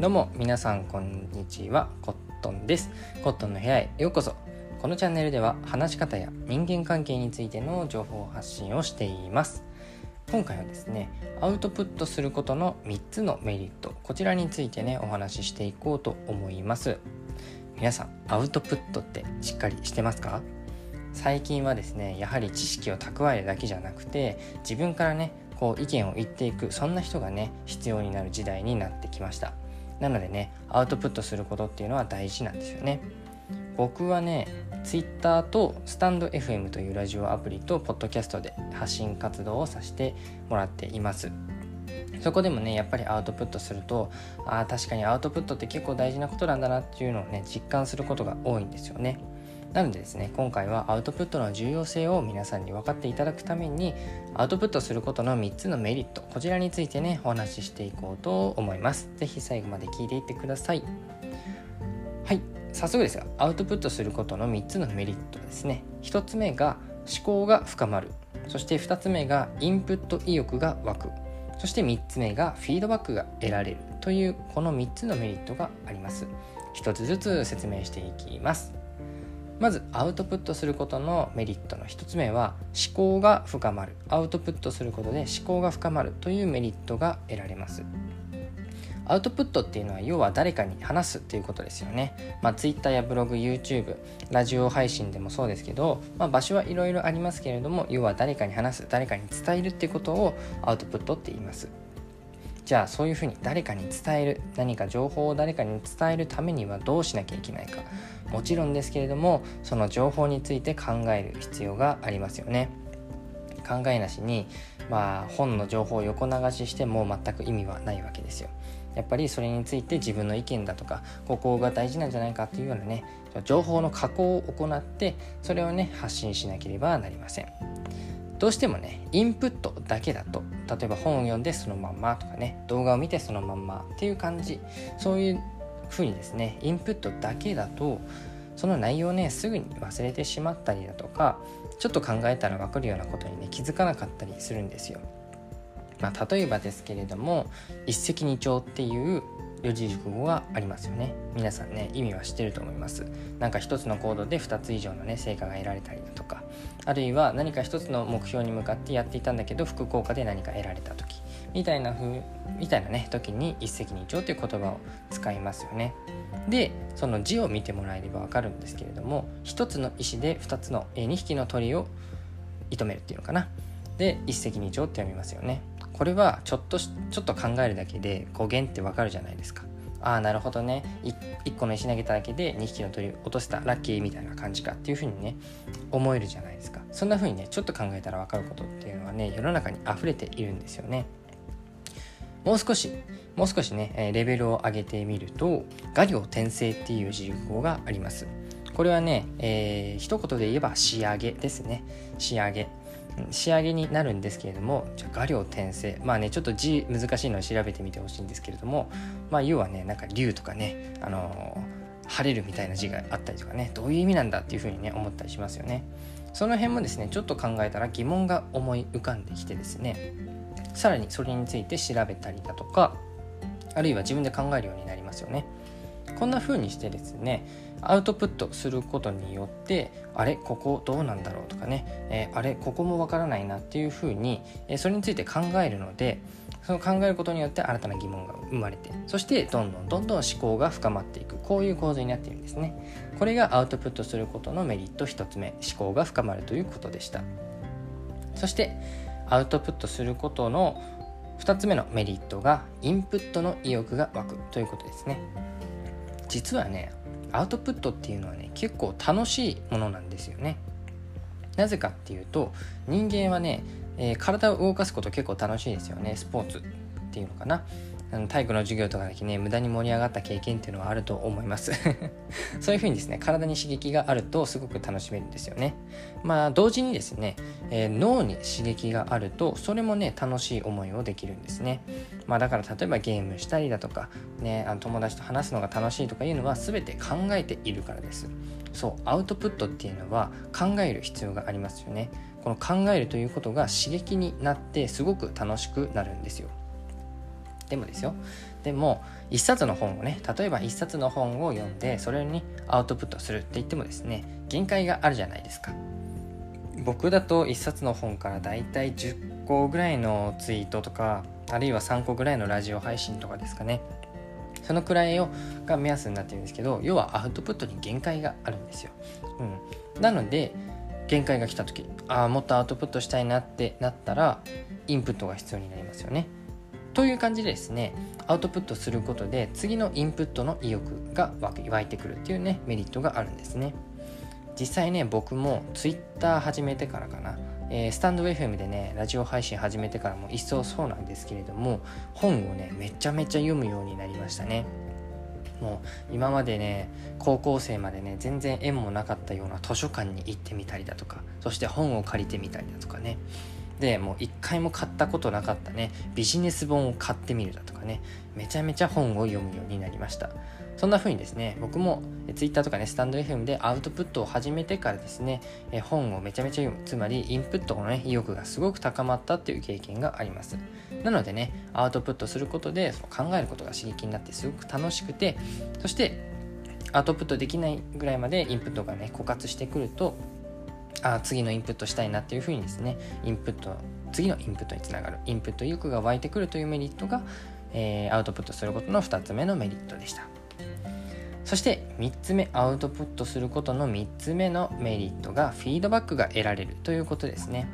どうも皆さんこんにちは。コットンです。コットンの部屋へようこそ。このチャンネルでは話し方や人間関係についての情報発信をしています。今回はですねアウトプットすることの3つのメリット。こちらについてねお話ししていこうと思います。皆さんアウトプットってしっかりしてますか？最近はですねやはり知識を蓄えるだけじゃなくて自分からねこう意見を言っていくそんな人がね必要になる時代になってきました。なのでねアウトプットすることっていうのは大事なんですよね。僕はね Twitter とスタンド FM というラジオアプリとポッドキャストで発信活動をさせてもらっています。そこでもねやっぱりアウトプットするとああ確かにアウトプットって結構大事なことなんだなっていうのをね実感することが多いんですよね。なのでですね今回はアウトプットの重要性を皆さんに分かっていただくためにアウトプットすることの3つのメリットこちらについてねお話ししていこうと思います。是非最後まで聞いていってください。はい早速ですがアウトプットすることの3つのメリットですね。1つ目が思考が深まる。そして2つ目がインプット意欲が湧く。そして3つ目がフィードバックが得られる。というこの3つのメリットがあります。1つずつ説明していきます。まずアウトプットすることのメリットの1つ目は思考が深まるアウトプットすることで思考が深まるというメリットが得られますアウトプットっていうのは要は誰かに話すっていうことですよね。まあ、Twitter やブログ、YouTube、ラジオ配信でもそうですけど、まあ、場所はいろいろありますけれども要は誰かに話す誰かに伝えるっていうことをアウトプットって言います。じゃあそういうふうに誰かに伝える何か情報を誰かに伝えるためにはどうしなきゃいけないか。もちろんですけれどもその情報について考える必要がありますよね。考えなしにまあ本の情報を横流ししても全く意味はないわけですよ。やっぱりそれについて自分の意見だとかここが大事なんじゃないかっていうようなね情報の加工を行ってそれをね発信しなければなりません。どうしてもねインプットだけだと例えば本を読んでそのまんまとかね動画を見てそのまんまっていう感じそういう風にですねインプットだけだとその内容をねすぐに忘れてしまったりだとかちょっと考えたら分かるようなことにね気づかなかったりするんですよ。まあ、例えばですけれども一石二鳥っていう四字熟語がありますよね皆さんね意味は知ってると思いますなんか一つの行動で2つ以上のね成果が得られたりだとかあるいは何か一つの目標に向かってやっていたんだけど副効果で何か得られた時みたいな風みたいなね時に一石二鳥という言葉を使いますよね。でその字を見てもらえれば分かるんですけれども一つの石で2つの2匹の鳥を射止めるっていうのかな。で一石二鳥って読みますよね。これはちょっとちょっと考えるだけで語源ってわかるじゃないですか。ああなるほどね。1, 個の石投げただけで2匹の鳥落とせたラッキーみたいな感じかっていうふうにね思えるじゃないですか。そんなふうにねちょっと考えたら分かることっていうのはね世の中に溢れているんですよね。もう少しもう少しねレベルを上げてみると画量転生っていう自由語があります。これはね、えー、一言で言えば仕上げですね。仕上げ。仕上げになるんですけれどもじゃ画量転生。まあねちょっと字難しいのを調べてみてほしいんですけれどもまあ要はねなんか竜とかねあの晴れるみたいな字があったりとかねどういう意味なんだっていうふうにね思ったりしますよね。その辺もですねちょっと考えたら疑問が思い浮かんできてですね。さらにそれについて調べたりだとかあるいは自分で考えるようになりますよね。こんな風にしてですねアウトプットすることによってあれここどうなんだろうとかね、えー、あれここもわからないなっていう風に、えー、それについて考えるのでその考えることによって新たな疑問が生まれてそしてどんどんどんどん思考が深まっていく。こういう構図になっているんですね。これがアウトプットすることのメリット1つ目。思考が深まるということでした。そしてアウトプットすることの2つ目のメリットがインプットの意欲が湧くということですね。実はねアウトプットっていうのはね結構楽しいものなんですよね。なぜかっていうと人間はね、えー、体を動かすこと結構楽しいですよね。スポーツっていうのかな。あの体育の授業とかでね無駄に盛り上がった経験っていうのはあると思います。そういうふうにですね体に刺激があるとすごく楽しめるんですよね。まあ同時にですね、えー、脳に刺激があるとそれもね楽しい思いをできるんですね。まあだから例えばゲームしたりだとかねあの友達と話すのが楽しいとかいうのは全て考えているからです。そうアウトプットっていうのは考える必要がありますよね。この考えるということが刺激になってすごく楽しくなるんですよ。でもですよ。でも一冊の本をね例えば一冊の本を読んでそれにアウトプットするって言ってもですね限界があるじゃないですか。僕だと一冊の本からだいたい10個ぐらいのツイートとかあるいは3個ぐらいのラジオ配信とかですかね。そのくらいをが目安になってるんですけど要はアウトプットに限界があるんですよ、うん、なので限界が来た時ああもっとアウトプットしたいなってなったらインプットが必要になりますよね。という感じでですねアウトプットすることで次のインプットの意欲が湧いてくるっていうねメリットがあるんですね。実際ね僕も Twitter 始めてからかな、えー、スタンド FM でねラジオ配信始めてからも一層そうなんですけれども本をねめちゃめちゃ読むようになりましたね。もう今までね高校生までね全然縁もなかったような図書館に行ってみたりだとかそして本を借りてみたりだとかね。でもう一回も買ったことなかったね。ビジネス本を買ってみるだとかね。めちゃめちゃ本を読むようになりました。そんな風にですね僕も Twitter とかねスタンド FM でアウトプットを始めてからですね本をめちゃめちゃ読む。つまりインプットのね意欲がすごく高まったっていう経験があります。なのでねアウトプットすることでその考えることが刺激になってすごく楽しくてそしてアウトプットできないぐらいまでインプットがね枯渇してくるとあ次のインプットしたいなっていうふうにですねインプット次のインプットにつながるインプット意欲が湧いてくるというメリットが、えー、アウトプットすることの2つ目のメリットでした。そして3つ目アウトプットすることの3つ目のメリットがフィードバックが得られるということですね。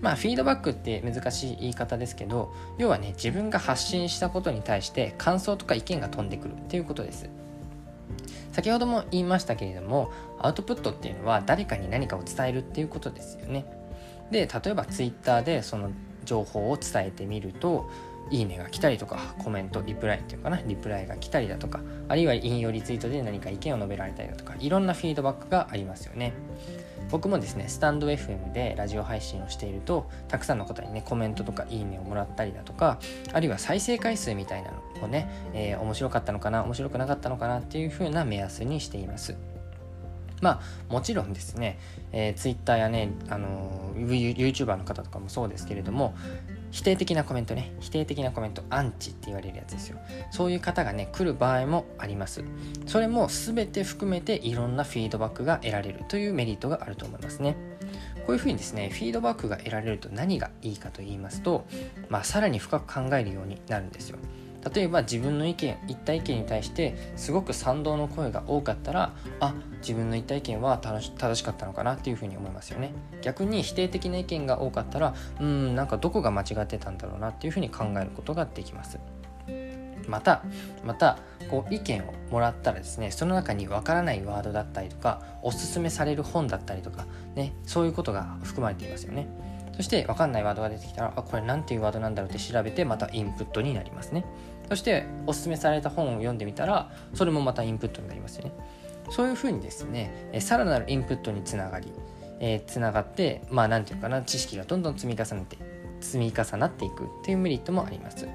まあフィードバックって難しい言い方ですけど要はね自分が発信したことに対して感想とか意見が飛んでくるっていうことです。先ほども言いましたけれどもアウトプットっていうのは誰かに何かを伝えるっていうことですよね。で例えば Twitter でその情報を伝えてみるといいねが来たりとかコメントリプライっていうかなリプライが来たりだとかあるいは引用リツイートで何か意見を述べられたりだとかいろんなフィードバックがありますよね。僕もですねスタンド FM でラジオ配信をしているとたくさんの方にねコメントとかいいねをもらったりだとかあるいは再生回数みたいなのをね、えー、面白かったのかな面白くなかったのかなっていう風な目安にしています。まあもちろんですね、えー、Twitter やね、あのー、YouTuber の方とかもそうですけれども否定的なコメントね。否定的なコメント。アンチって言われるやつですよ。そういう方がね来る場合もあります。それも全て含めていろんなフィードバックが得られるというメリットがあると思いますね。こういうふうにですねフィードバックが得られると何がいいかと言いますと、まあ、さらに深く考えるようになるんですよ。例えば自分の意見言った意見に対してすごく賛同の声が多かったらあ自分の言った意見は正しかったのかなっていうふうに思いますよね。逆に否定的な意見が多かったらうんなんかどこが間違ってたんだろうなっていうふうに考えることができます。またまたこう意見をもらったらですねその中にわからないワードだったりとかおすすめされる本だったりとかねそういうことが含まれていますよね。そして分かんないワードが出てきたらあこれ何ていうワードなんだろうって調べてまたインプットになりますね。そしておすすめされた本を読んでみたらそれもまたインプットになりますよね。そういうふうにですねさらなるインプットにつながりえー、つながってまあ何て言うかな知識がどんどん積み重ねて積み重なっていくっていうメリットもあります、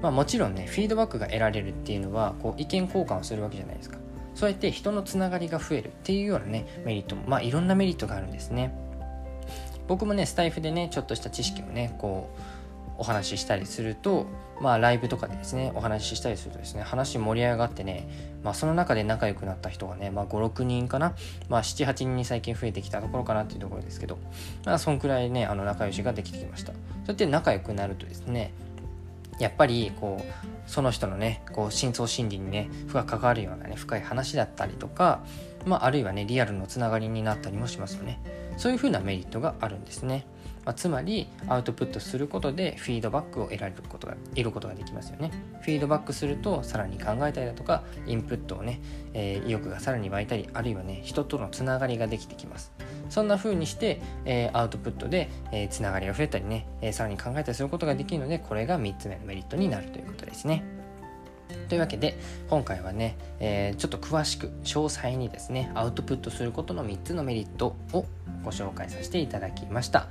まあ、もちろんねフィードバックが得られるっていうのはこう意見交換をするわけじゃないですか。そうやって人のつながりが増えるっていうようなねメリットもまあいろんなメリットがあるんですね。僕もねスタイフでねちょっとした知識をねこうお話ししたりするとまあライブとかでですねお話ししたりするとですね話盛り上がってねまあその中で仲良くなった人がねまあ56人かなまあ78人に最近増えてきたところかなっていうところですけどまあそんくらいねあの仲良しができてきましたそうやって仲良くなるとですねやっぱりこうその人のねこう深層心理にね深く関わるようなね深い話だったりとかまああるいはねリアルのつながりになったりもしますよねそういうふうなメリットがあるんですね。まあ、つまりアウトプットすることでフィードバックを得られることが得ることができますよね。フィードバックするとさらに考えたりだとかインプットをね、えー、意欲がさらに湧いたりあるいはね人とのつながりができてきます。そんな風にして、えー、アウトプットで、えー、つながりが増えたりね、えー、さらに考えたりすることができるのでこれが3つ目のメリットになるということですね。というわけで今回はね、えー、ちょっと詳しく詳細にですねアウトプットすることの3つのメリットをご紹介させていただきました。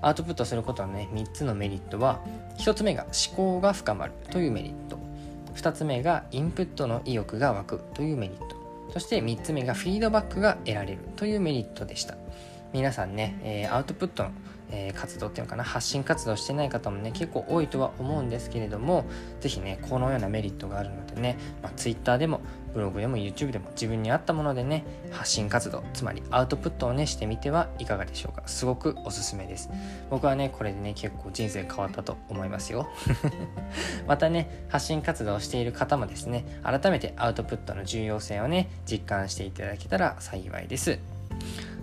アウトプットすることのね3つのメリットは1つ目が思考が深まるというメリット。2つ目がインプットの意欲が湧くというメリット。そして3つ目がフィードバックが得られるというメリットでした。皆さんね、えー、アウトプットえー、活動っていうのかな発信活動してない方もね結構多いとは思うんですけれども是非ねこのようなメリットがあるのでね、まあ、Twitter でもブログでも YouTube でも自分に合ったものでね発信活動つまりアウトプットをねしてみてはいかがでしょうか。すごくおすすめです。僕はねこれでね結構人生変わったと思いますよ。またね発信活動をしている方もですね改めてアウトプットの重要性をね実感していただけたら幸いです。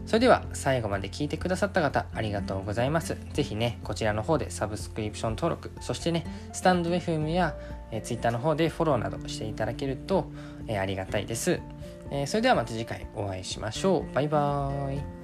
それでは最後まで聞いてくださった方ありがとうございます。ぜひね、こちらの方でサブスクリプション登録、そしてね、スタンド FM や、えー、Twitter の方でフォローなどしていただけると、え、ありがたいです、えー、それではまた次回お会いしましょう。バイバーイ。